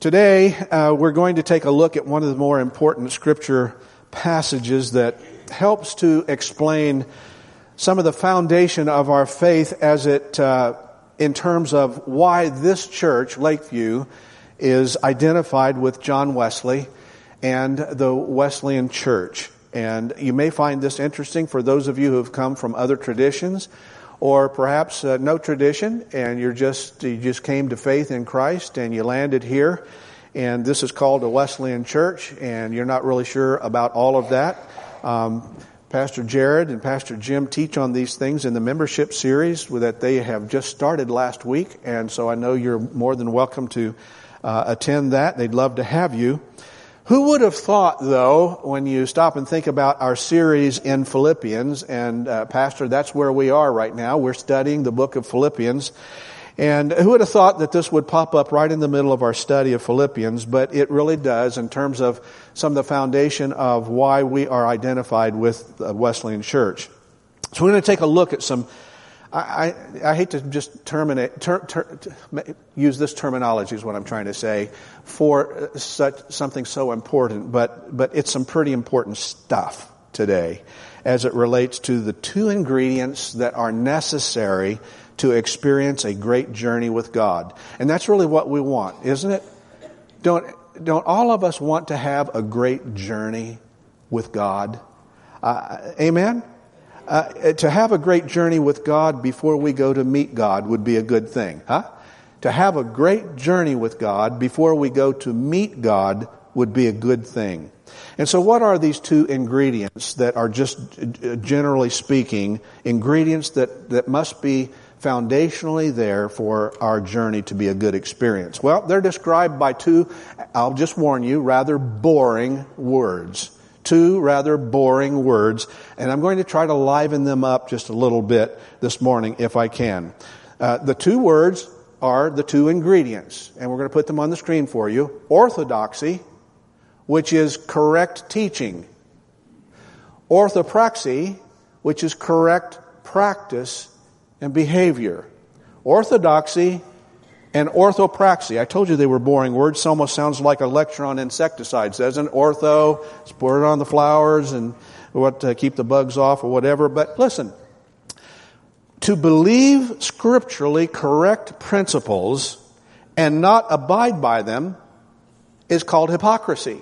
Today, uh, we're going to take a look at one of the more important scripture passages that helps to explain some of the foundation of our faith as it, uh, in terms of why this church, Lakeview, is identified with John Wesley and the Wesleyan Church. And you may find this interesting for those of you who have come from other traditions or perhaps uh, no tradition and you're just you just came to faith in Christ and you landed here and this is called a Wesleyan church and you're not really sure about all of that. Um, Pastor Jared and Pastor Jim teach on these things in the membership series that they have just started last week and so I know you're more than welcome to uh, attend that. They'd love to have you who would have thought, though, when you stop and think about our series in Philippians, and uh, Pastor, that's where we are right now. We're studying the book of Philippians. And who would have thought that this would pop up right in the middle of our study of Philippians? But it really does in terms of some of the foundation of why we are identified with the Wesleyan Church. So we're going to take a look at some I, I, hate to just terminate, ter, ter, use this terminology is what I'm trying to say for such something so important, but but it's some pretty important stuff today as it relates to the two ingredients that are necessary to experience a great journey with God, and that's really what we want, isn't it? Don't don't all of us want to have a great journey with God? Uh, amen. Uh, to have a great journey with God before we go to meet God would be a good thing, huh? To have a great journey with God before we go to meet God would be a good thing. And so what are these two ingredients that are just uh, generally speaking ingredients that, that must be foundationally there for our journey to be a good experience? Well, they're described by two, I'll just warn you, rather boring words two rather boring words, and I'm going to try to liven them up just a little bit this morning if I can. Uh, the two words are the two ingredients, and we're going to put them on the screen for you. Orthodoxy, which is correct teaching. Orthopraxy, which is correct practice and behavior. Orthodoxy and orthopraxy. I told you they were boring words. Almost sounds like a lecture on insecticides, doesn't it? Ortho, sport it on the flowers and what to keep the bugs off or whatever. But listen, to believe scripturally correct principles and not abide by them is called hypocrisy.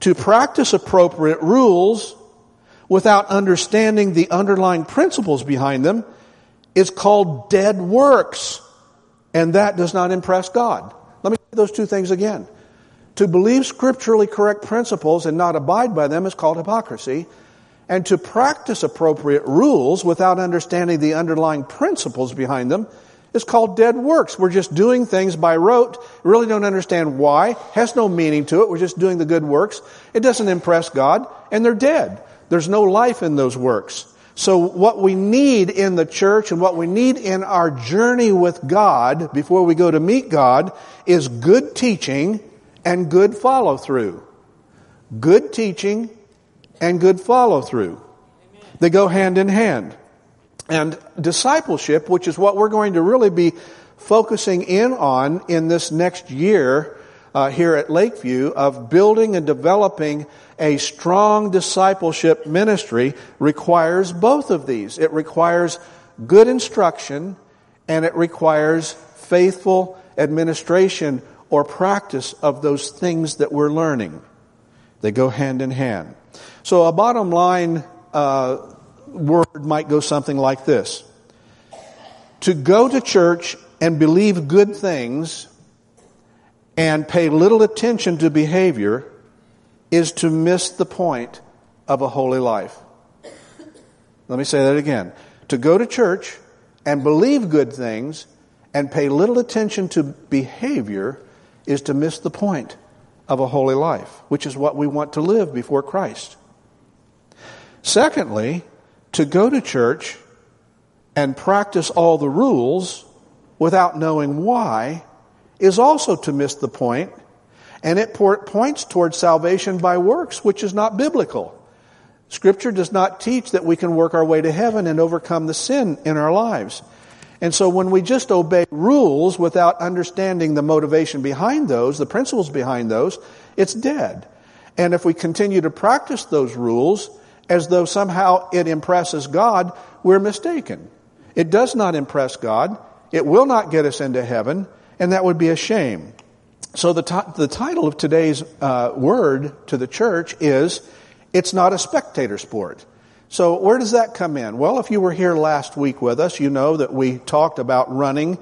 To practice appropriate rules without understanding the underlying principles behind them is called dead works. And that does not impress God. Let me say those two things again. To believe scripturally correct principles and not abide by them is called hypocrisy. And to practice appropriate rules without understanding the underlying principles behind them is called dead works. We're just doing things by rote, really don't understand why, has no meaning to it, we're just doing the good works. It doesn't impress God, and they're dead. There's no life in those works. So what we need in the church and what we need in our journey with God before we go to meet God is good teaching and good follow through. Good teaching and good follow through. They go hand in hand. And discipleship, which is what we're going to really be focusing in on in this next year uh, here at Lakeview, of building and developing a strong discipleship ministry requires both of these. It requires good instruction and it requires faithful administration or practice of those things that we're learning. They go hand in hand. So a bottom line uh, word might go something like this. To go to church and believe good things and pay little attention to behavior is to miss the point of a holy life. Let me say that again. To go to church and believe good things and pay little attention to behavior is to miss the point of a holy life, which is what we want to live before Christ. Secondly, to go to church and practice all the rules without knowing why is also to miss the point and it points towards salvation by works, which is not biblical. Scripture does not teach that we can work our way to heaven and overcome the sin in our lives. And so when we just obey rules without understanding the motivation behind those, the principles behind those, it's dead. And if we continue to practice those rules as though somehow it impresses God, we're mistaken. It does not impress God. It will not get us into heaven, and that would be a shame. So the, t- the title of today's uh, word to the church is, It's Not a Spectator Sport. So where does that come in? Well, if you were here last week with us, you know that we talked about running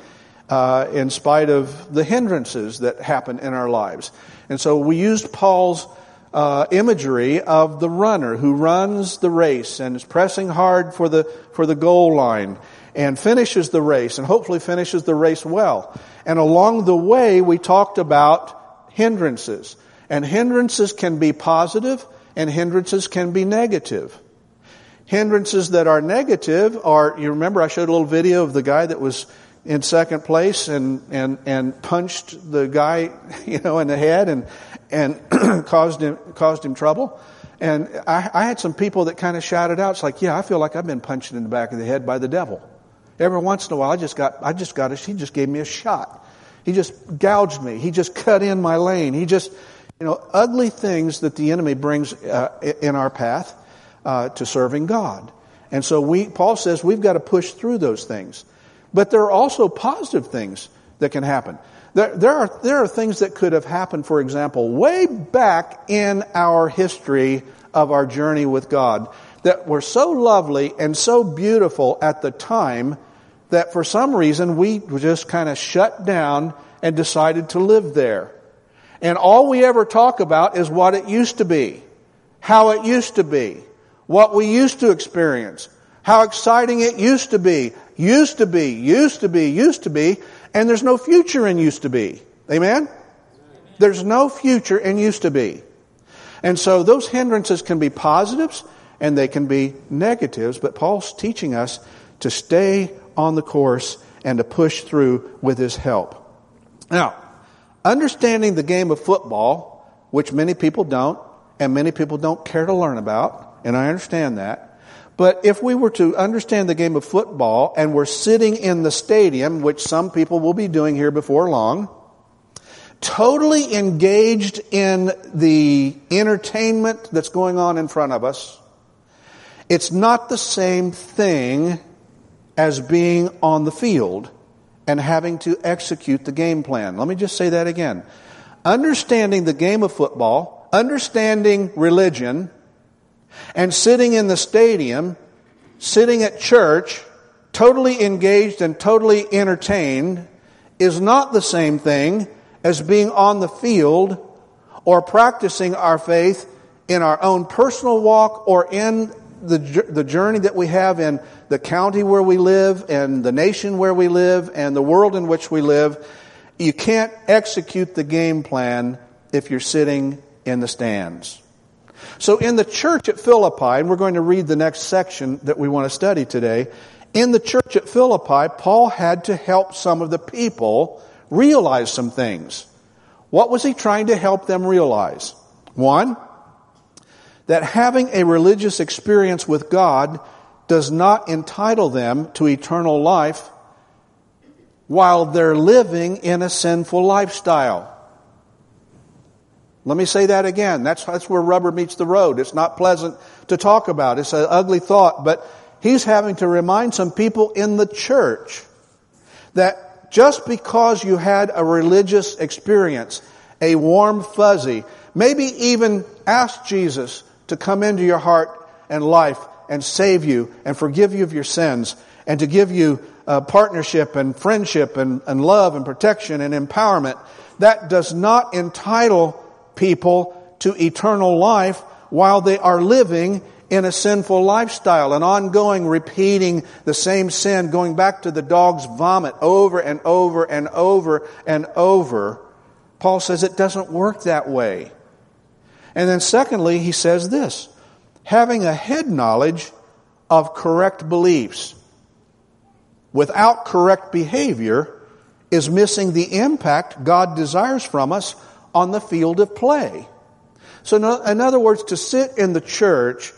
uh, in spite of the hindrances that happen in our lives. And so we used Paul's uh, imagery of the runner who runs the race and is pressing hard for the, for the goal line and finishes the race and hopefully finishes the race well. And along the way, we talked about hindrances. And hindrances can be positive and hindrances can be negative. Hindrances that are negative are, you remember I showed a little video of the guy that was in second place and, and, and punched the guy, you know, in the head and, and caused him, caused him trouble. And I, I had some people that kind of shouted out, it's like, yeah, I feel like I've been punched in the back of the head by the devil. Every once in a while, I just got, I just got a, he just gave me a shot. He just gouged me. He just cut in my lane. He just, you know, ugly things that the enemy brings uh, in our path uh, to serving God. And so we, Paul says we've got to push through those things. But there are also positive things that can happen. There, there, are, there are things that could have happened, for example, way back in our history of our journey with God that were so lovely and so beautiful at the time that for some reason we just kind of shut down and decided to live there. And all we ever talk about is what it used to be, how it used to be, what we used to experience, how exciting it used to be, used to be, used to be, used to be, and there's no future in used to be. Amen? There's no future in used to be. And so those hindrances can be positives and they can be negatives, but Paul's teaching us to stay on the course and to push through with his help. Now, understanding the game of football, which many people don't, and many people don't care to learn about, and I understand that, but if we were to understand the game of football and we're sitting in the stadium, which some people will be doing here before long, totally engaged in the entertainment that's going on in front of us, it's not the same thing as being on the field and having to execute the game plan. Let me just say that again. Understanding the game of football, understanding religion, and sitting in the stadium, sitting at church, totally engaged and totally entertained, is not the same thing as being on the field or practicing our faith in our own personal walk or in the, the journey that we have in the county where we live and the nation where we live and the world in which we live. You can't execute the game plan if you're sitting in the stands. So in the church at Philippi, and we're going to read the next section that we want to study today, in the church at Philippi, Paul had to help some of the people realize some things. What was he trying to help them realize? One, that having a religious experience with God does not entitle them to eternal life while they're living in a sinful lifestyle. Let me say that again. That's, that's where rubber meets the road. It's not pleasant to talk about. It's an ugly thought, but he's having to remind some people in the church that just because you had a religious experience, a warm fuzzy, maybe even asked Jesus to come into your heart and life and save you and forgive you of your sins and to give you uh, partnership and friendship and, and love and protection and empowerment, that does not entitle people to eternal life while they are living in a sinful lifestyle, an ongoing repeating the same sin, going back to the dog's vomit over and over and over and over. Paul says it doesn't work that way. And then secondly, he says this, having a head knowledge of correct beliefs without correct behavior is missing the impact God desires from us on the field of play. So, in other words, to sit in the church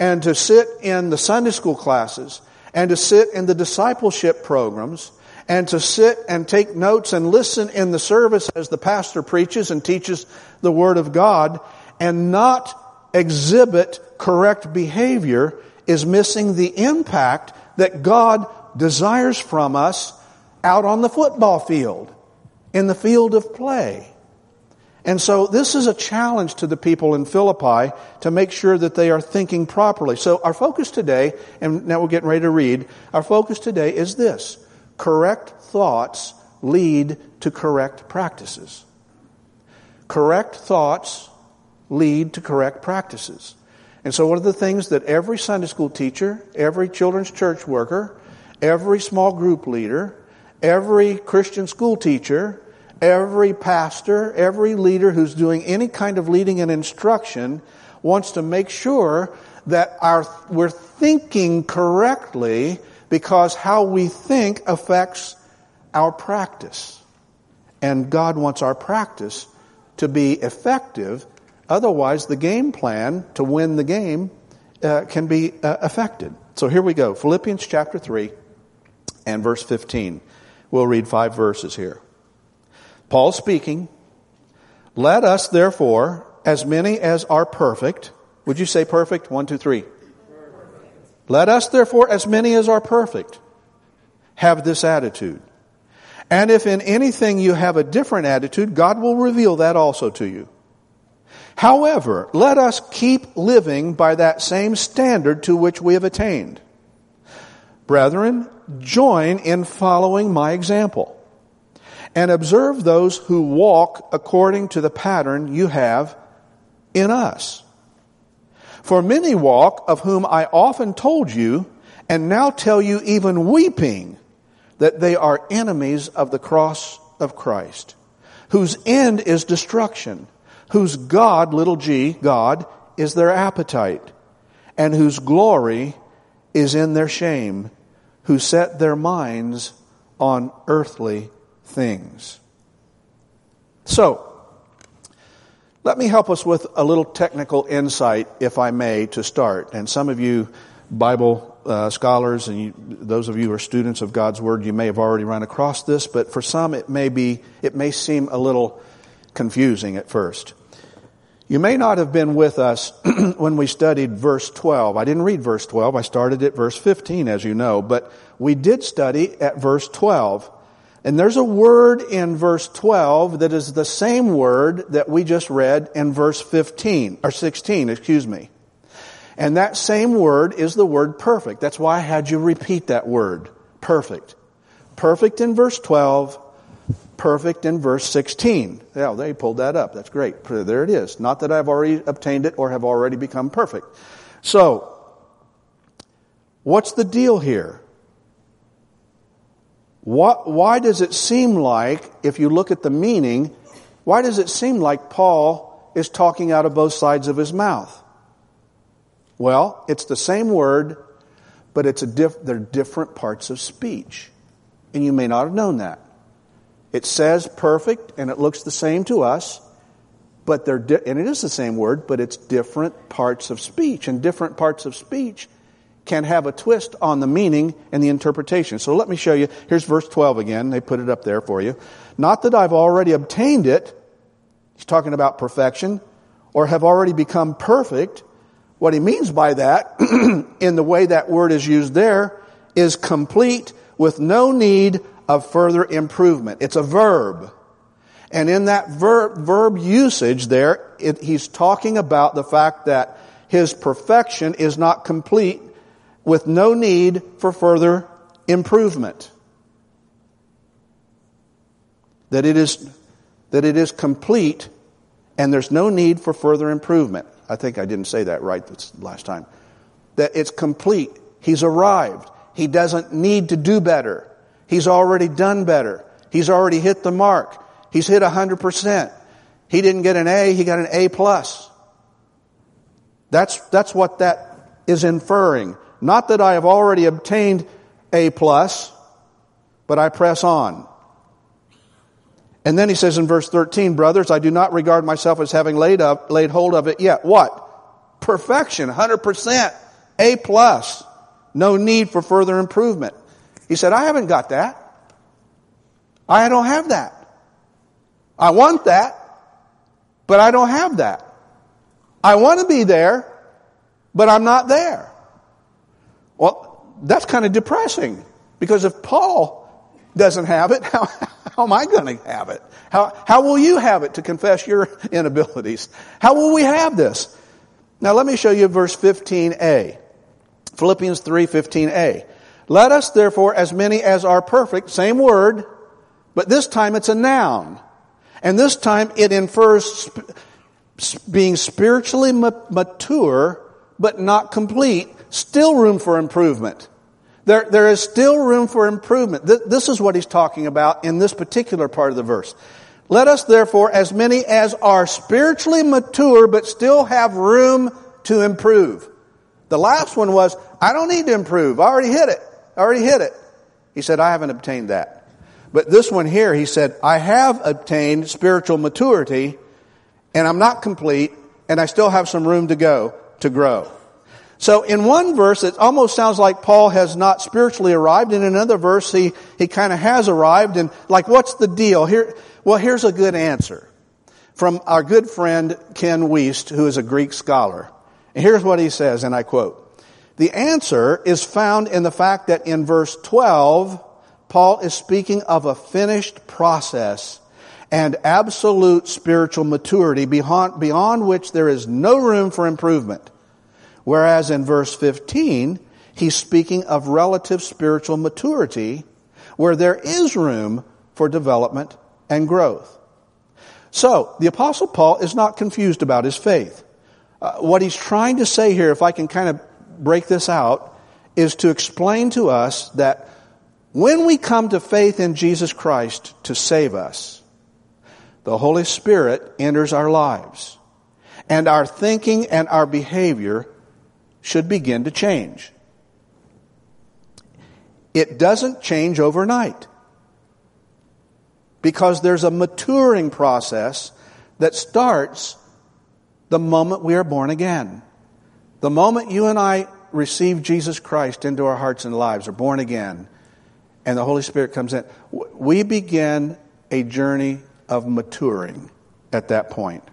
and to sit in the Sunday school classes and to sit in the discipleship programs and to sit and take notes and listen in the service as the pastor preaches and teaches the Word of God and not exhibit correct behavior is missing the impact that God desires from us out on the football field, in the field of play. And so this is a challenge to the people in Philippi to make sure that they are thinking properly. So our focus today, and now we're getting ready to read, our focus today is this. Correct thoughts lead to correct practices. Correct thoughts lead to correct practices. And so one of the things that every Sunday school teacher, every children's church worker, every small group leader, every Christian school teacher, every pastor, every leader who's doing any kind of leading and instruction wants to make sure that our, we're thinking correctly because how we think affects our practice. And God wants our practice to be effective. Otherwise, the game plan to win the game uh, can be uh, affected. So here we go Philippians chapter 3 and verse 15. We'll read five verses here. Paul speaking, let us therefore, as many as are perfect, would you say perfect? One, two, three. Let us therefore, as many as are perfect, have this attitude. And if in anything you have a different attitude, God will reveal that also to you. However, let us keep living by that same standard to which we have attained. Brethren, join in following my example and observe those who walk according to the pattern you have in us. For many walk, of whom I often told you, and now tell you even weeping, that they are enemies of the cross of Christ, whose end is destruction, whose God, little g, God, is their appetite, and whose glory is in their shame, who set their minds on earthly things. So, let me help us with a little technical insight, if I may, to start. And some of you Bible uh, scholars and you, those of you who are students of God's Word, you may have already run across this, but for some it may be, it may seem a little confusing at first. You may not have been with us when we studied verse 12. I didn't read verse 12. I started at verse 15, as you know, but we did study at verse 12. And there's a word in verse 12 that is the same word that we just read in verse 15, or 16, excuse me. And that same word is the word perfect. That's why I had you repeat that word. Perfect. Perfect in verse 12, perfect in verse 16. Yeah, they pulled that up. That's great. There it is. Not that I've already obtained it or have already become perfect. So, what's the deal here? What, why does it seem like, if you look at the meaning, why does it seem like Paul is talking out of both sides of his mouth? Well, it's the same word, but it's a diff- they're different parts of speech. And you may not have known that. It says perfect and it looks the same to us, but they're di- and it is the same word, but it's different parts of speech. And different parts of speech can have a twist on the meaning and the interpretation. So let me show you. Here's verse 12 again. They put it up there for you. Not that I've already obtained it. He's talking about perfection or have already become perfect. What he means by that, in the way that word is used there, is complete with no need of further improvement. It's a verb. And in that verb, verb usage there, it, he's talking about the fact that his perfection is not complete with no need for further improvement. That it is, that it is complete and there's no need for further improvement. I think I didn't say that right this last time. That it's complete. He's arrived. He doesn't need to do better. He's already done better. He's already hit the mark. He's hit 100%. He didn't get an A, he got an A plus. That's, that's what that is inferring. Not that I have already obtained A plus, but I press on. And then he says in verse 13, brothers, I do not regard myself as having laid up, laid hold of it yet. What? Perfection, 100%, A plus. no need for further improvement. He said, I haven't got that. I don't have that. I want that, but I don't have that. I want to be there, but I'm not there. Well, that's kind of depressing because if Paul doesn't have it, how, how am I going to have it? How, how will you have it to confess your inabilities? How will we have this? Now let me show you verse 15a. Philippians 3, 15a. Let us therefore, as many as are perfect, same word, but this time it's a noun. And this time it infers being spiritually mature, but not complete. Still room for improvement. There, there is still room for improvement. This is what he's talking about in this particular part of the verse. Let us therefore, as many as are spiritually mature, but still have room to improve. The last one was, I don't need to improve. I already hit it. I already hit it. He said, I haven't obtained that. But this one here, he said, I have obtained spiritual maturity and I'm not complete and I still have some room to go to grow. So in one verse, it almost sounds like Paul has not spiritually arrived. In another verse, he, he kind of has arrived and like, what's the deal? Here, well, here's a good answer from our good friend Ken Wuest, who is a Greek scholar. And here's what he says, and I quote, the answer is found in the fact that in verse 12, Paul is speaking of a finished process and absolute spiritual maturity beyond, beyond which there is no room for improvement. Whereas in verse 15, he's speaking of relative spiritual maturity where there is room for development and growth. So, the apostle Paul is not confused about his faith. Uh, what he's trying to say here, if I can kind of break this out, is to explain to us that when we come to faith in Jesus Christ to save us, the Holy Spirit enters our lives. And our thinking and our behavior should begin to change. It doesn't change overnight. Because there's a maturing process that starts the moment we are born again. The moment you and I receive Jesus Christ into our hearts and lives, are born again, and the Holy Spirit comes in, we begin a journey of maturing at that point.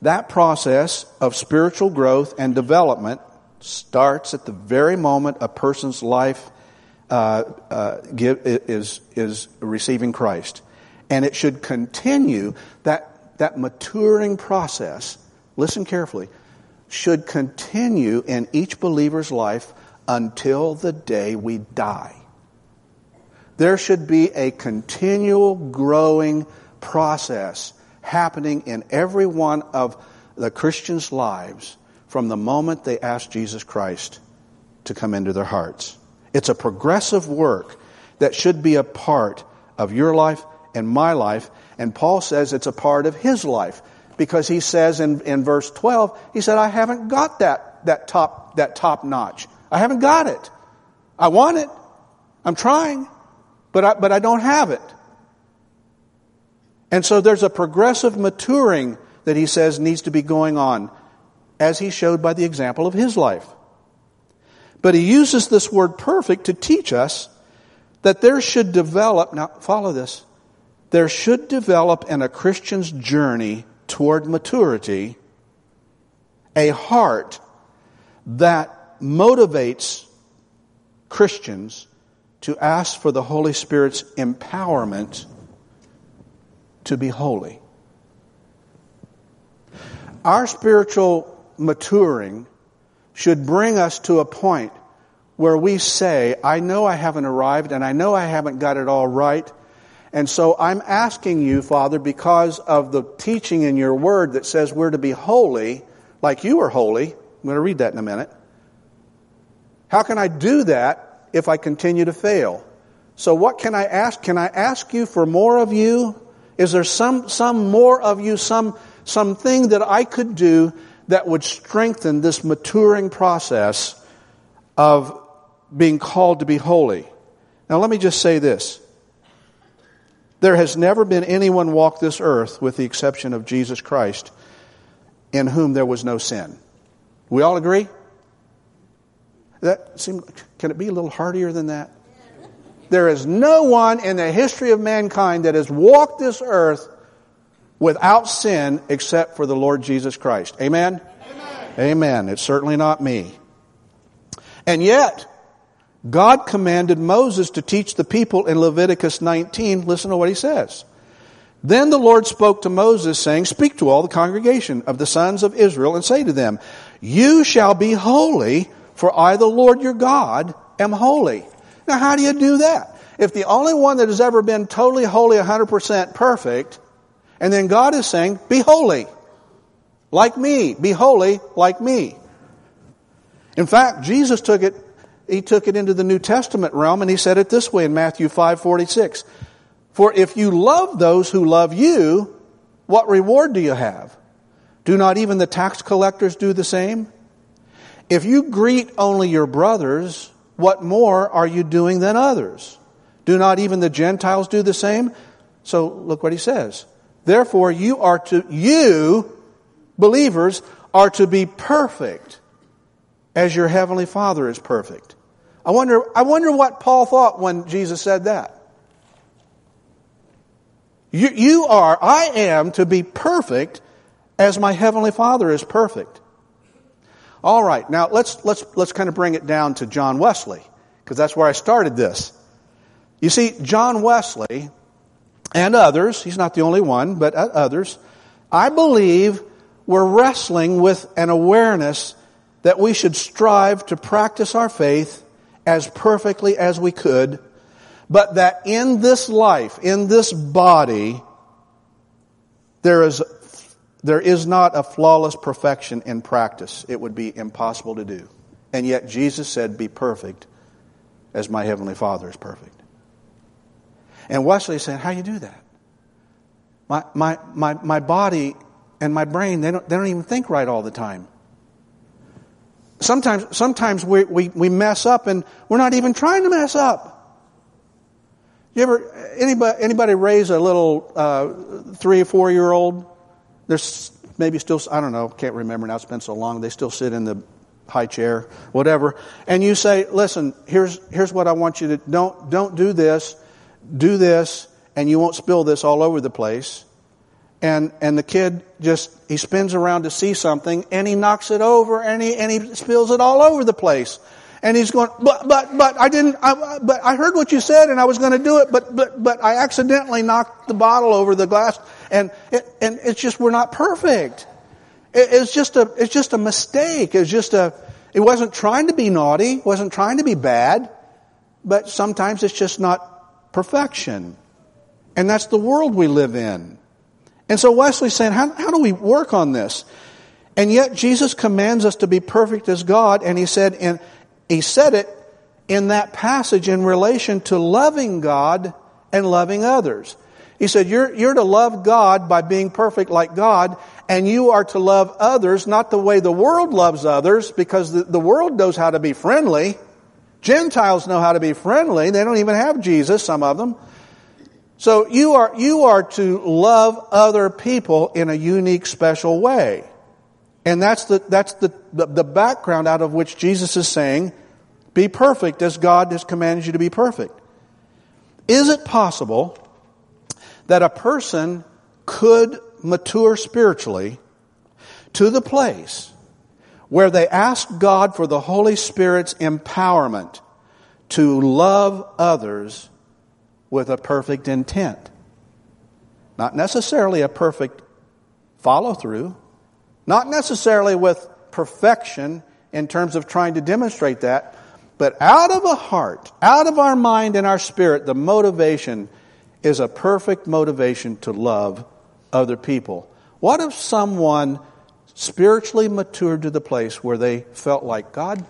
That process of spiritual growth and development starts at the very moment a person's life uh, uh, give, is, is receiving Christ. And it should continue, that, that maturing process, listen carefully, should continue in each believer's life until the day we die. There should be a continual growing process happening in every one of the Christians' lives from the moment they ask Jesus Christ to come into their hearts. It's a progressive work that should be a part of your life and my life. And Paul says it's a part of his life because he says in, in verse 12, he said, I haven't got that, that top, that top notch. I haven't got it. I want it. I'm trying but I, but I don't have it. And so there's a progressive maturing that he says needs to be going on, as he showed by the example of his life. But he uses this word perfect to teach us that there should develop, now follow this, there should develop in a Christian's journey toward maturity a heart that motivates Christians to ask for the Holy Spirit's empowerment to be holy. Our spiritual maturing should bring us to a point where we say, I know I haven't arrived and I know I haven't got it all right. And so I'm asking you, Father, because of the teaching in your word that says we're to be holy, like you are holy. I'm going to read that in a minute. How can I do that if I continue to fail. So what can I ask? Can I ask you for more of you? Is there some, some more of you, some, something that I could do that would strengthen this maturing process of being called to be holy? Now let me just say this. There has never been anyone walk this earth with the exception of Jesus Christ in whom there was no sin. We all agree? That seem, can it be a little hardier than that? There is no one in the history of mankind that has walked this earth without sin except for the Lord Jesus Christ. Amen? Amen. Amen. It's certainly not me. And yet, God commanded Moses to teach the people in Leviticus 19. Listen to what he says. Then the Lord spoke to Moses, saying, Speak to all the congregation of the sons of Israel and say to them, You shall be holy, for I, the Lord your God, am holy. Now, how do you do that? If the only one that has ever been totally holy, 100% perfect, and then God is saying, Be holy, like me. Be holy, like me. In fact, Jesus took it, he took it into the New Testament realm and he said it this way in Matthew 5 46. For if you love those who love you, what reward do you have? Do not even the tax collectors do the same? If you greet only your brothers, what more are you doing than others? Do not even the Gentiles do the same? So look what he says. Therefore, you are to, you, believers, are to be perfect as your heavenly Father is perfect. I wonder, I wonder what Paul thought when Jesus said that. You, you are, I am to be perfect as my heavenly Father is perfect. All right, now let's, let's, let's kind of bring it down to John Wesley, because that's where I started this. You see, John Wesley and others, he's not the only one, but others, I believe were wrestling with an awareness that we should strive to practice our faith as perfectly as we could, but that in this life, in this body, there is, there is not a flawless perfection in practice. It would be impossible to do. And yet Jesus said, Be perfect as my Heavenly Father is perfect. And Wesley said, How do you do that? My, my, my, my body and my brain, they don't, they don't even think right all the time. Sometimes, sometimes we, we, we mess up and we're not even trying to mess up. You ever, anybody, anybody raise a little uh, three or four year old? There's maybe still, I don't know, can't remember now, it's been so long. They still sit in the high chair, whatever. And you say, listen, here's, here's what I want you to, don't, don't do this, do this, and you won't spill this all over the place and and the kid just he spins around to see something and he knocks it over and he and he spills it all over the place. And he's going but but but I didn't I, but I heard what you said and I was going to do it but but but I accidentally knocked the bottle over the glass and it, and it's just we're not perfect. It, it's just a it's just a mistake. It's just a it wasn't trying to be naughty wasn't trying to be bad but sometimes it's just not perfection. And that's the world we live in and so Wesley's saying, how, how do we work on this? And yet Jesus commands us to be perfect as God, and he said, and he said it in that passage in relation to loving God and loving others. He said, you're, you're to love God by being perfect like God, and you are to love others not the way the world loves others, because the, the world knows how to be friendly. Gentiles know how to be friendly. They don't even have Jesus, some of them. So you are, you are to love other people in a unique, special way. And that's the, that's the, the, the, background out of which Jesus is saying, be perfect as God has commanded you to be perfect. Is it possible that a person could mature spiritually to the place where they ask God for the Holy Spirit's empowerment to love others with a perfect intent. Not necessarily a perfect follow through, not necessarily with perfection in terms of trying to demonstrate that, but out of a heart, out of our mind and our spirit, the motivation is a perfect motivation to love other people. What if someone spiritually matured to the place where they felt like, God,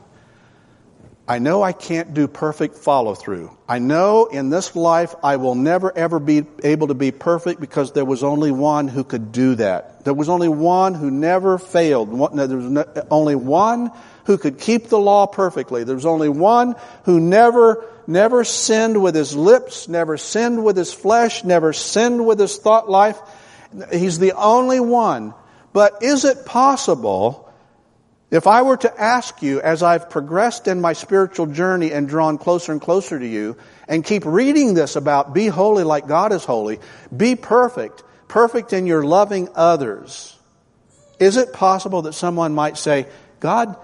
I know I can't do perfect follow through. I know in this life I will never ever be able to be perfect because there was only one who could do that. There was only one who never failed. There was only one who could keep the law perfectly. There was only one who never, never sinned with his lips, never sinned with his flesh, never sinned with his thought life. He's the only one. But is it possible If I were to ask you, as I've progressed in my spiritual journey and drawn closer and closer to you, and keep reading this about be holy like God is holy, be perfect, perfect in your loving others, is it possible that someone might say, God,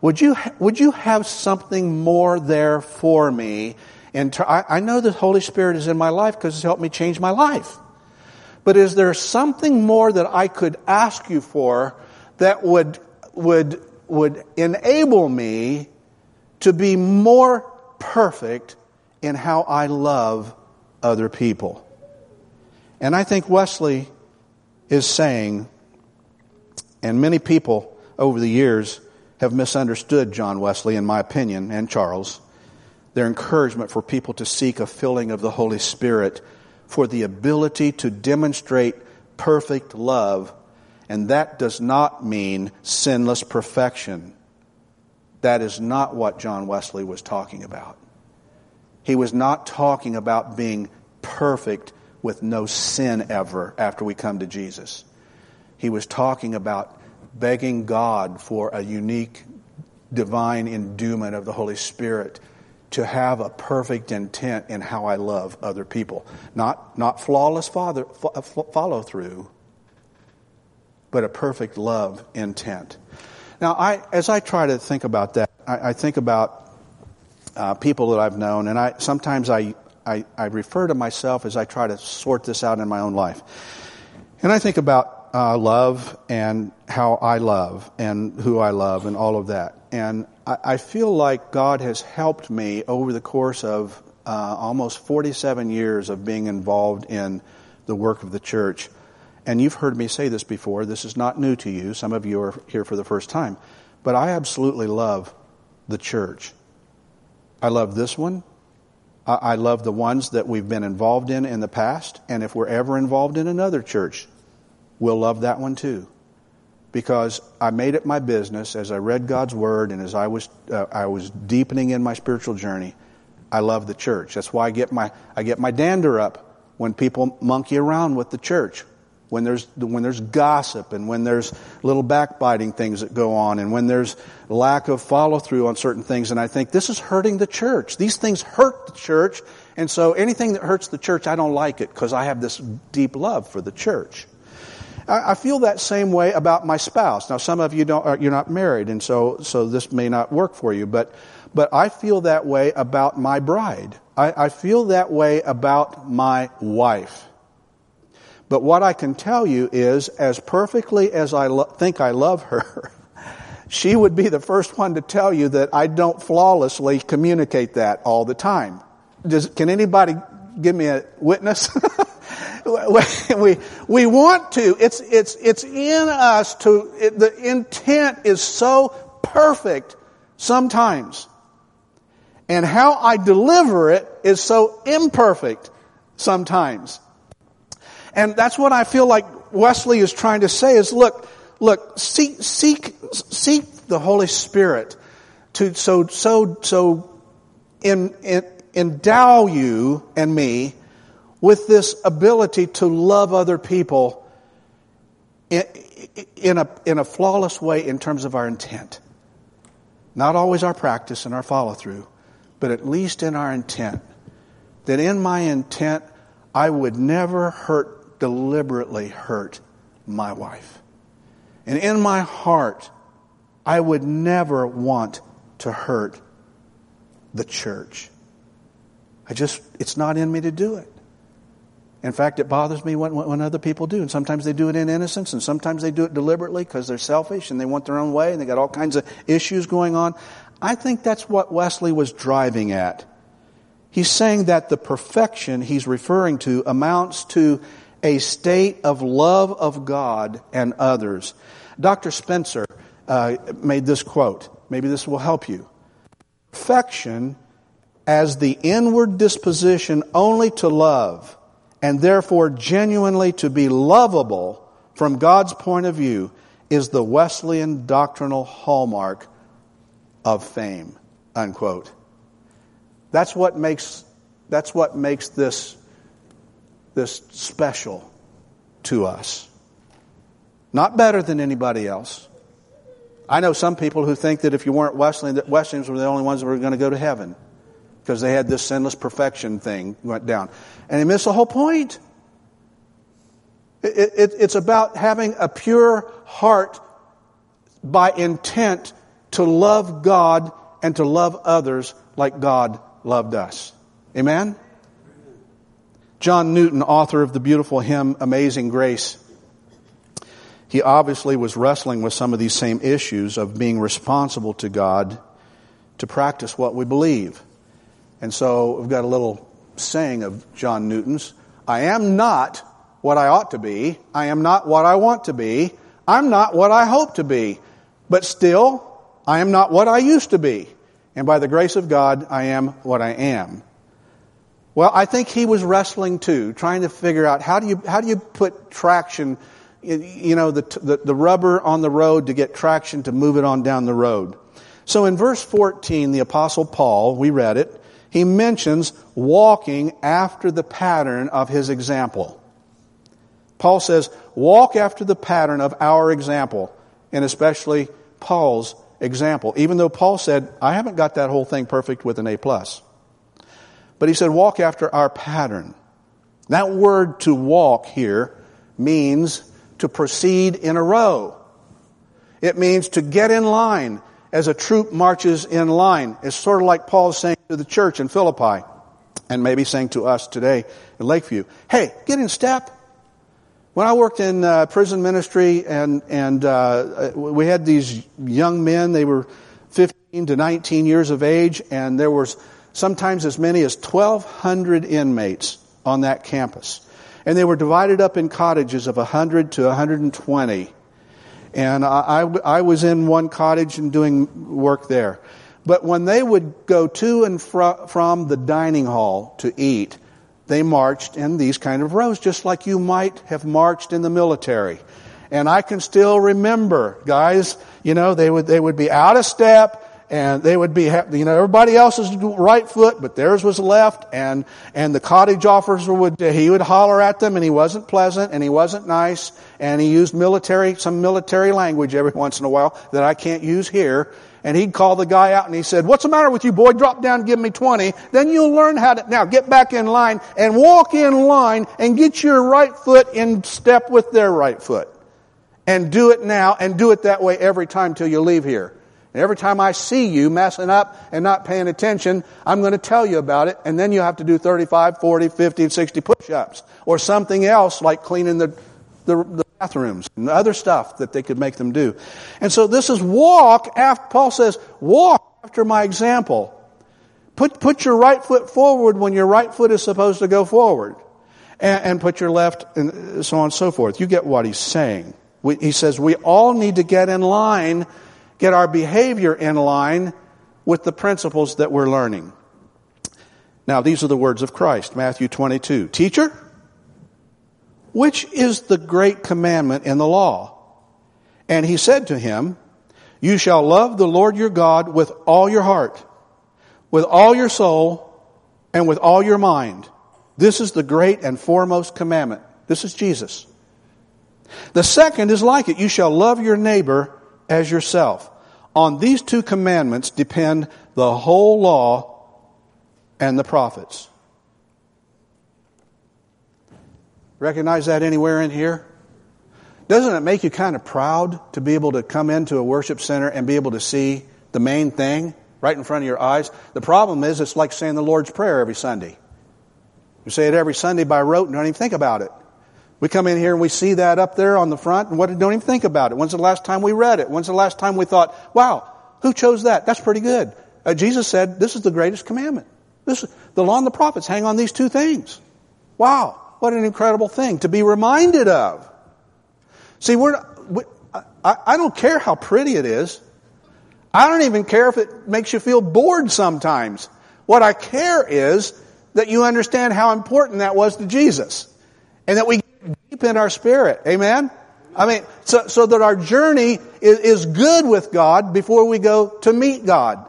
would you, would you have something more there for me? And I, I know the Holy Spirit is in my life because it's helped me change my life. But is there something more that I could ask you for that would, would would enable me to be more perfect in how I love other people. And I think Wesley is saying, and many people over the years have misunderstood John Wesley, in my opinion, and Charles, their encouragement for people to seek a filling of the Holy Spirit for the ability to demonstrate perfect love and that does not mean sinless perfection. That is not what John Wesley was talking about. He was not talking about being perfect with no sin ever after we come to Jesus. He was talking about begging God for a unique divine endowment of the Holy Spirit to have a perfect intent in how I love other people. Not, not flawless father, follow through, but a perfect love intent. Now, I, as I try to think about that, I, I think about uh, people that I've known, and I sometimes I, I, I, refer to myself as I try to sort this out in my own life. And I think about uh, love and how I love and who I love and all of that. And I, I feel like God has helped me over the course of uh, almost 47 years of being involved in the work of the church and you've heard me say this before, this is not new to you. Some of you are here for the first time. But I absolutely love the church. I love this one. I love the ones that we've been involved in in the past. And if we're ever involved in another church, we'll love that one too. Because I made it my business as I read God's Word and as I was, uh, I was deepening in my spiritual journey. I love the church. That's why I get my, I get my dander up when people monkey around with the church when there's, when there's gossip and when there's little backbiting things that go on and when there's lack of follow through on certain things. And I think this is hurting the church. These things hurt the church. And so anything that hurts the church, I don't like it because I have this deep love for the church. I, feel that same way about my spouse. Now, some of you don't, uh, you're not married, and so, so this may not work for you, but, but I feel that way about my bride. I, I feel that way about my wife. But what I can tell you is, as perfectly as I lo- think I love her, she would be the first one to tell you that I don't flawlessly communicate that all the time. Does, can anybody give me a witness? we, we want to. It's, it's, it's in us to, it, the intent is so perfect sometimes. And how I deliver it is so imperfect sometimes. And that's what I feel like Wesley is trying to say is look, look, seek, seek, seek the Holy Spirit to so, so, so in, in, endow you and me with this ability to love other people in, in, a, in a flawless way in terms of our intent. Not always our practice and our follow through, but at least in our intent. That in my intent, I would never hurt deliberately hurt my wife. And in my heart, I would never want to hurt the church. I just, it's not in me to do it. In fact, it bothers me when, when other people do. And sometimes they do it in innocence, and sometimes they do it deliberately because they're selfish and they want their own way and they got all kinds of issues going on. I think that's what Wesley was driving at. He's saying that the perfection he's referring to amounts to a state of love of God and others. Dr. Spencer uh, made this quote. Maybe this will help you. Perfection as the inward disposition only to love and therefore genuinely to be lovable from God's point of view is the Wesleyan doctrinal hallmark of fame. Unquote. That's what makes, that's what makes this this special to us. Not better than anybody else, I know some people who think that if you weren't Wesleyan, that Wesleyans were the only ones that were going to go to heaven because they had this sinless perfection thing went down. And they missed the whole point. It, it, it's about having a pure heart by intent to love God and to love others like God loved us. Amen? John Newton, author of the beautiful hymn Amazing Grace, he obviously was wrestling with some of these same issues of being responsible to God to practice what we believe. And so we've got a little saying of John Newton's I am not what I ought to be. I am not what I want to be. I'm not what I hope to be. But still, I am not what I used to be. And by the grace of God, I am what I am. Well, I think he was wrestling too, trying to figure out how do you, how do you put traction you know, the, the, the, rubber on the road to get traction to move it on down the road. So in verse 14, the apostle Paul, we read it, he mentions walking after the pattern of his example. Paul says, walk after the pattern of our example, and especially Paul's example. Even though Paul said, I haven't got that whole thing perfect with an A plus. But he said, walk after our pattern. That word to walk here means to proceed in a row. It means to get in line as a troop marches in line. It's sort of like Paul saying to the church in Philippi and maybe saying to us today in Lakeview, hey, get in step. When I worked in uh, prison ministry and, and uh, we had these young men, they were 15 to 19 years of age, and there was sometimes as many as 1,200 inmates on that campus. And they were divided up in cottages of 100 to 120. And I, I, was in one cottage and doing work there. But when they would go to and fro- from the dining hall to eat, they marched in these kind of rows, just like you might have marched in the military. And I can still remember, guys, you know, they would, they would be out of step, and they would be, you know, everybody else's right foot, but theirs was left, and, and the cottage officer would, uh, he would holler at them, and he wasn't pleasant, and he wasn't nice, and he used military, some military language every once in a while that I can't use here, and he'd call the guy out and he said, what's the matter with you boy? Drop down give me 20. Then you'll learn how to, now get back in line and walk in line and get your right foot in step with their right foot. And do it now and do it that way every time till you leave here. And every time I see you messing up and not paying attention, I'm going to tell you about it, and then you have to do 35, 40, 50, 60 push-ups. Or something else like cleaning the, the, the bathrooms and other stuff that they could make them do. And so this is walk after, Paul says, walk after my example. Put, put your right foot forward when your right foot is supposed to go forward. And, and put your left, and so on and so forth. You get what he's saying. We, he says we all need to get in line get our behavior in line with the principles that we're learning. Now, these are the words of Christ, Matthew 22. Teacher, which is the great commandment in the law? And he said to him, You shall love the Lord your God with all your heart, with all your soul, and with all your mind. This is the great and foremost commandment. This is Jesus. The second is like it. You shall love your neighbor as yourself. On these two commandments depend the whole law and the prophets. Recognize that anywhere in here? Doesn't it make you kind of proud to be able to come into a worship center and be able to see the main thing right in front of your eyes? The problem is it's like saying the Lord's Prayer every Sunday. You say it every Sunday by rote and don't even think about it. We come in here and we see that up there on the front and what, don't even think about it. When's the last time we read it? When's the last time we thought, wow, who chose that? That's pretty good. Uh, Jesus said, this is the greatest commandment. This, the law and the prophets hang on these two things. Wow, what an incredible thing to be reminded of. See, we're, we, I, I don't care how pretty it is. I don't even care if it makes you feel bored sometimes. What I care is that you understand how important that was to Jesus. And that we deep in our spirit. Amen? I mean, so, so that our journey is, is good with God before we go to meet God.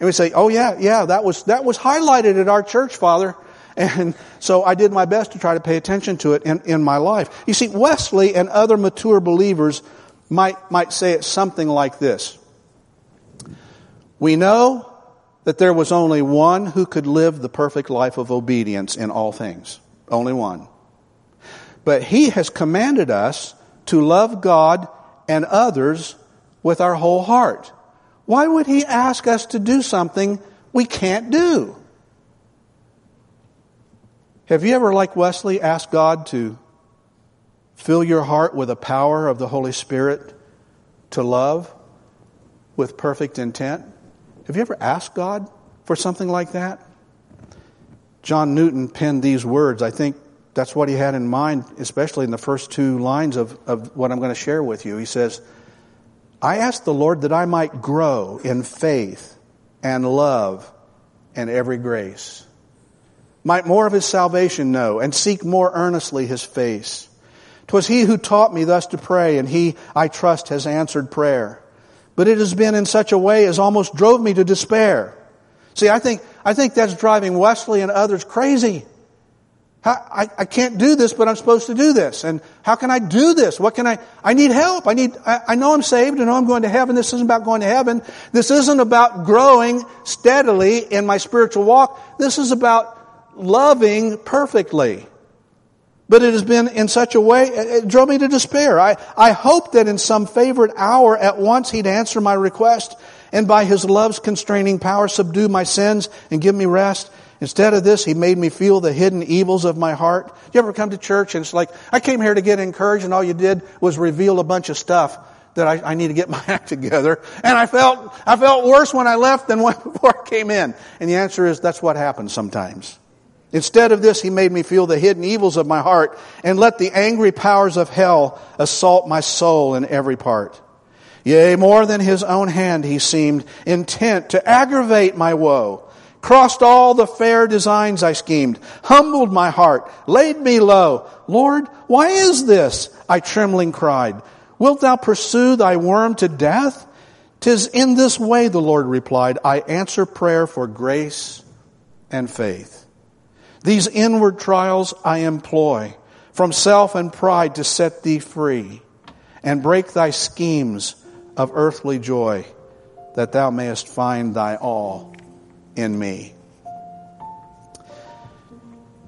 And we say, oh yeah, yeah, that was, that was highlighted at our church, Father. And so I did my best to try to pay attention to it in, in my life. You see, Wesley and other mature believers might, might say it something like this. We know that there was only one who could live the perfect life of obedience in all things. Only one. But he has commanded us to love God and others with our whole heart. Why would he ask us to do something we can't do? Have you ever, like Wesley, asked God to fill your heart with the power of the Holy Spirit to love with perfect intent? Have you ever asked God for something like that? John Newton penned these words. I think that's what he had in mind, especially in the first two lines of, of what I'm going to share with you. He says, I asked the Lord that I might grow in faith and love and every grace, might more of his salvation know and seek more earnestly his face. 'Twas he who taught me thus to pray, and he, I trust, has answered prayer but it has been in such a way as almost drove me to despair. See, I think, I think that's driving Wesley and others crazy. I, I can't do this, but I'm supposed to do this. And how can I do this? What can I, I need help. I need, I, I know I'm saved. I know I'm going to heaven. This isn't about going to heaven. This isn't about growing steadily in my spiritual walk. This is about loving perfectly. But it has been in such a way, it drove me to despair. I, I hoped that in some favorite hour at once he'd answer my request and by his love's constraining power subdue my sins and give me rest. Instead of this, he made me feel the hidden evils of my heart. You ever come to church and it's like, I came here to get encouraged and all you did was reveal a bunch of stuff that I, I need to get my act together. And I felt, I felt worse when I left than when, before I came in. And the answer is that's what happens sometimes. Instead of this, he made me feel the hidden evils of my heart and let the angry powers of hell assault my soul in every part. Yea, more than his own hand he seemed intent to aggravate my woe. Crossed all the fair designs I schemed, humbled my heart, laid me low. Lord, why is this? I trembling cried. Wilt thou pursue thy worm to death? Tis in this way, the Lord replied, I answer prayer for grace and faith. These inward trials I employ from self and pride to set thee free and break thy schemes of earthly joy that thou mayest find thy all in me.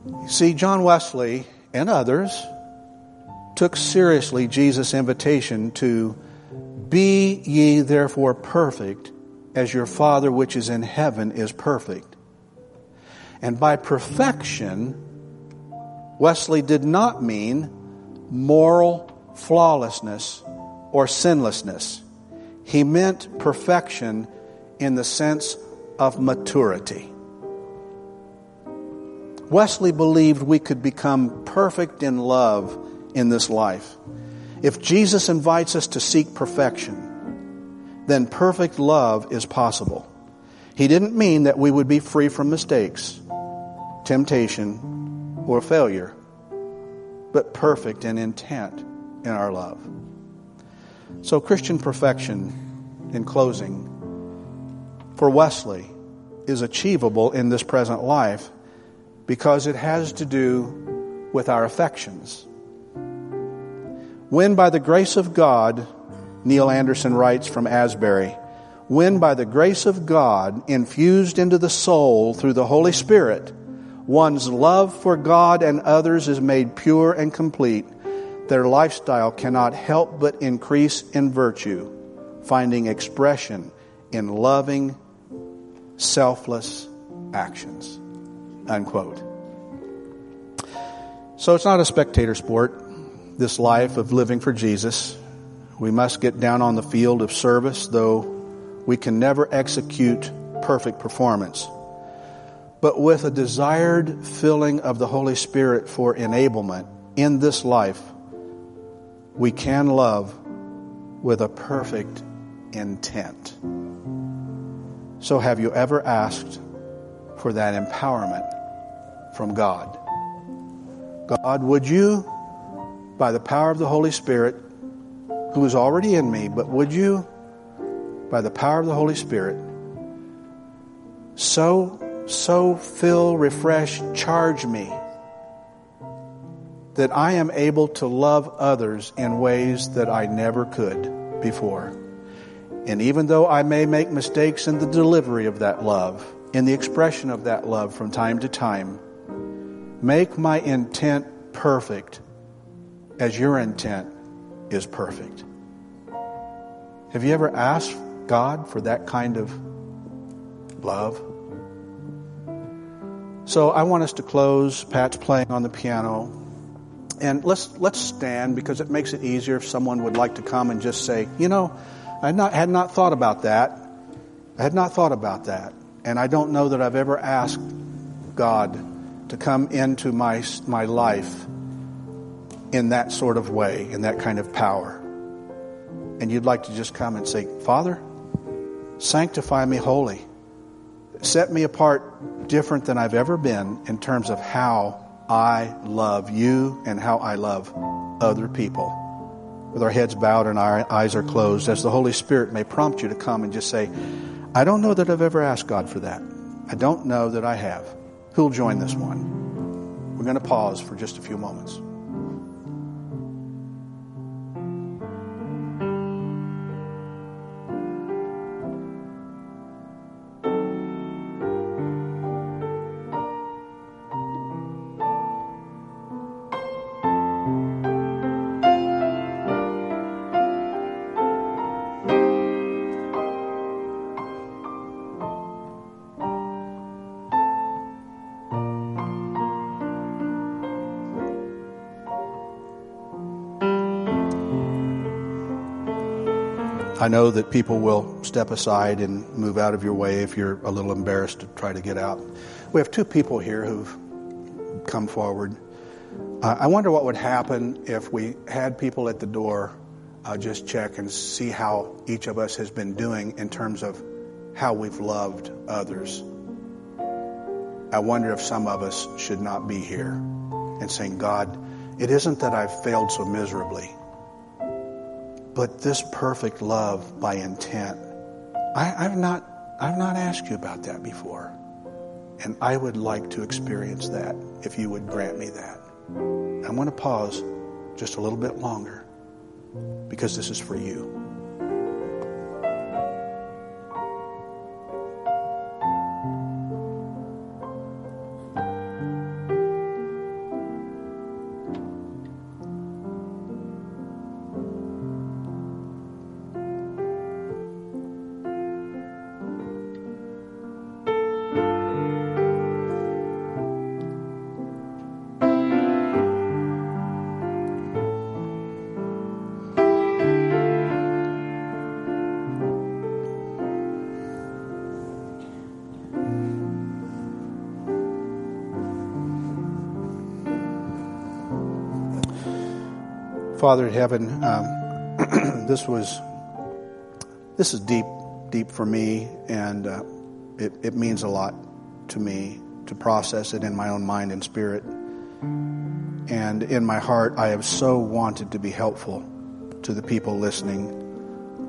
You See, John Wesley and others took seriously Jesus' invitation to be ye therefore perfect as your Father which is in heaven is perfect. And by perfection, Wesley did not mean moral flawlessness or sinlessness. He meant perfection in the sense of maturity. Wesley believed we could become perfect in love in this life. If Jesus invites us to seek perfection, then perfect love is possible. He didn't mean that we would be free from mistakes temptation, or failure, but perfect in intent in our love. So, Christian perfection, in closing, for Wesley, is achievable in this present life because it has to do with our affections. When, by the grace of God, Neil Anderson writes from Asbury, when by the grace of God infused into the soul through the Holy Spirit, one's love for God and others is made pure and complete, their lifestyle cannot help but increase in virtue, finding expression in loving, selfless actions. Unquote. So it's not a spectator sport, this life of living for Jesus. We must get down on the field of service, though we can never execute perfect performance but with a desired filling of the Holy Spirit for enablement in this life, we can love with a perfect intent. So, have you ever asked for that empowerment from God? God, would you, by the power of the Holy Spirit, who is already in me, but would you, by the power of the Holy Spirit, so so fill, refresh, charge me that I am able to love others in ways that I never could before. And even though I may make mistakes in the delivery of that love, in the expression of that love from time to time, make my intent perfect as your intent is perfect. Have you ever asked God for that kind of love? So I want us to close. Pat's playing on the piano. And let's, let's stand because it makes it easier if someone would like to come and just say, you know, I not, had not thought about that. I had not thought about that. And I don't know that I've ever asked God to come into my, my life in that sort of way, in that kind of power. And you'd like to just come and say, Father, sanctify me holy. Set me apart different than I've ever been in terms of how I love you and how I love other people. With our heads bowed and our eyes are closed, as the Holy Spirit may prompt you to come and just say, I don't know that I've ever asked God for that. I don't know that I have. Who'll join this one? We're going to pause for just a few moments. I know that people will step aside and move out of your way if you're a little embarrassed to try to get out. We have two people here who've come forward. Uh, I wonder what would happen if we had people at the door uh, just check and see how each of us has been doing in terms of how we've loved others. I wonder if some of us should not be here and saying, God, it isn't that I've failed so miserably. But this perfect love by intent, I, have not, I've not asked you about that before. And I would like to experience that if you would grant me that. I'm going to pause just a little bit longer because this is for you. Father in heaven, um, this was this is deep, deep for me, and uh, it, it means a lot to me to process it in my own mind and spirit. And in my heart, I have so wanted to be helpful to the people listening.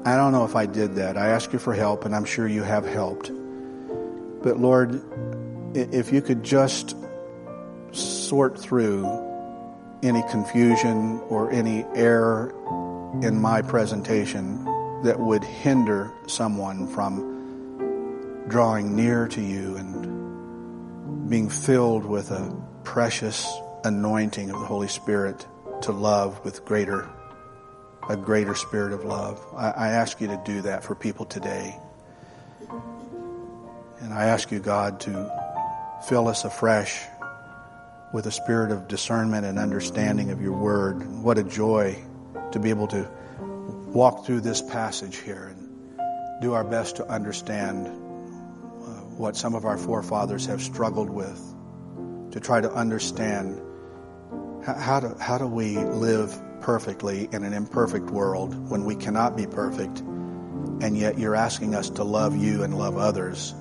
I don't know if I did that. I ask you for help, and I'm sure you have helped. But Lord, if you could just sort through any confusion or any error in my presentation that would hinder someone from drawing near to you and being filled with a precious anointing of the Holy Spirit to love with greater, a greater spirit of love. I, I ask you to do that for people today. And I ask you, God, to fill us afresh with a spirit of discernment and understanding of your word. What a joy to be able to walk through this passage here and do our best to understand uh, what some of our forefathers have struggled with, to try to understand how, do, how do we live perfectly in an imperfect world when we cannot be perfect, and yet you're asking us to love you and love others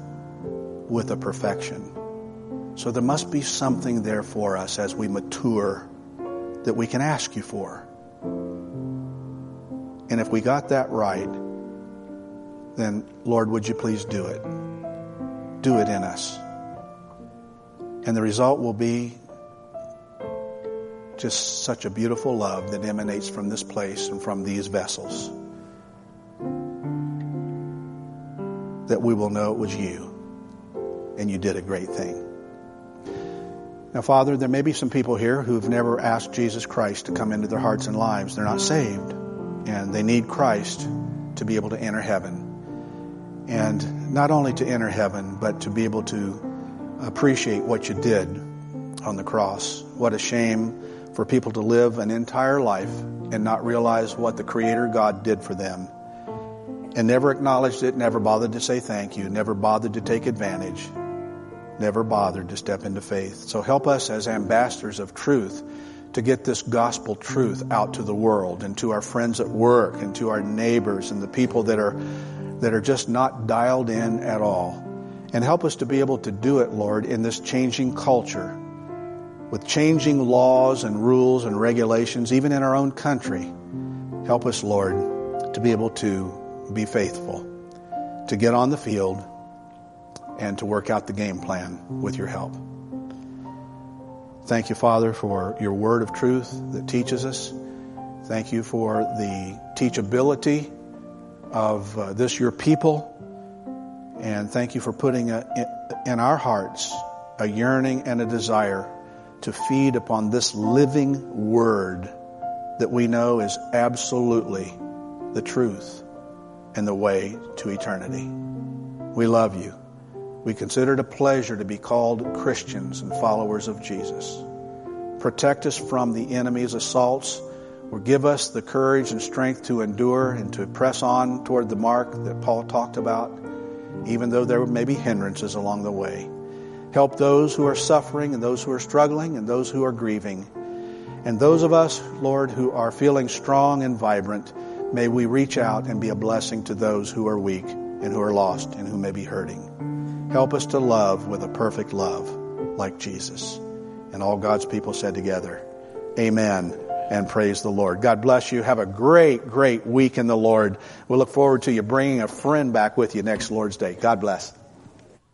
with a perfection. So there must be something there for us as we mature that we can ask you for. And if we got that right, then Lord, would you please do it? Do it in us. And the result will be just such a beautiful love that emanates from this place and from these vessels. That we will know it was you and you did a great thing. Now, Father, there may be some people here who've never asked Jesus Christ to come into their hearts and lives. They're not saved, and they need Christ to be able to enter heaven. And not only to enter heaven, but to be able to appreciate what you did on the cross. What a shame for people to live an entire life and not realize what the Creator God did for them. And never acknowledged it, never bothered to say thank you, never bothered to take advantage never bothered to step into faith. So help us as ambassadors of truth to get this gospel truth out to the world and to our friends at work and to our neighbors and the people that are that are just not dialed in at all. And help us to be able to do it, Lord, in this changing culture with changing laws and rules and regulations, even in our own country. Help us, Lord, to be able to be faithful, to get on the field and to work out the game plan with your help. Thank you, Father, for your word of truth that teaches us. Thank you for the teachability of uh, this, your people. And thank you for putting a, in our hearts a yearning and a desire to feed upon this living word that we know is absolutely the truth and the way to eternity. We love you. We consider it a pleasure to be called Christians and followers of Jesus. Protect us from the enemy's assaults, or give us the courage and strength to endure and to press on toward the mark that Paul talked about, even though there may be hindrances along the way. Help those who are suffering and those who are struggling and those who are grieving. And those of us, Lord, who are feeling strong and vibrant, may we reach out and be a blessing to those who are weak and who are lost and who may be hurting. Help us to love with a perfect love like Jesus. And all God's people said together, Amen and praise the Lord. God bless you. Have a great, great week in the Lord. We look forward to you bringing a friend back with you next Lord's Day. God bless.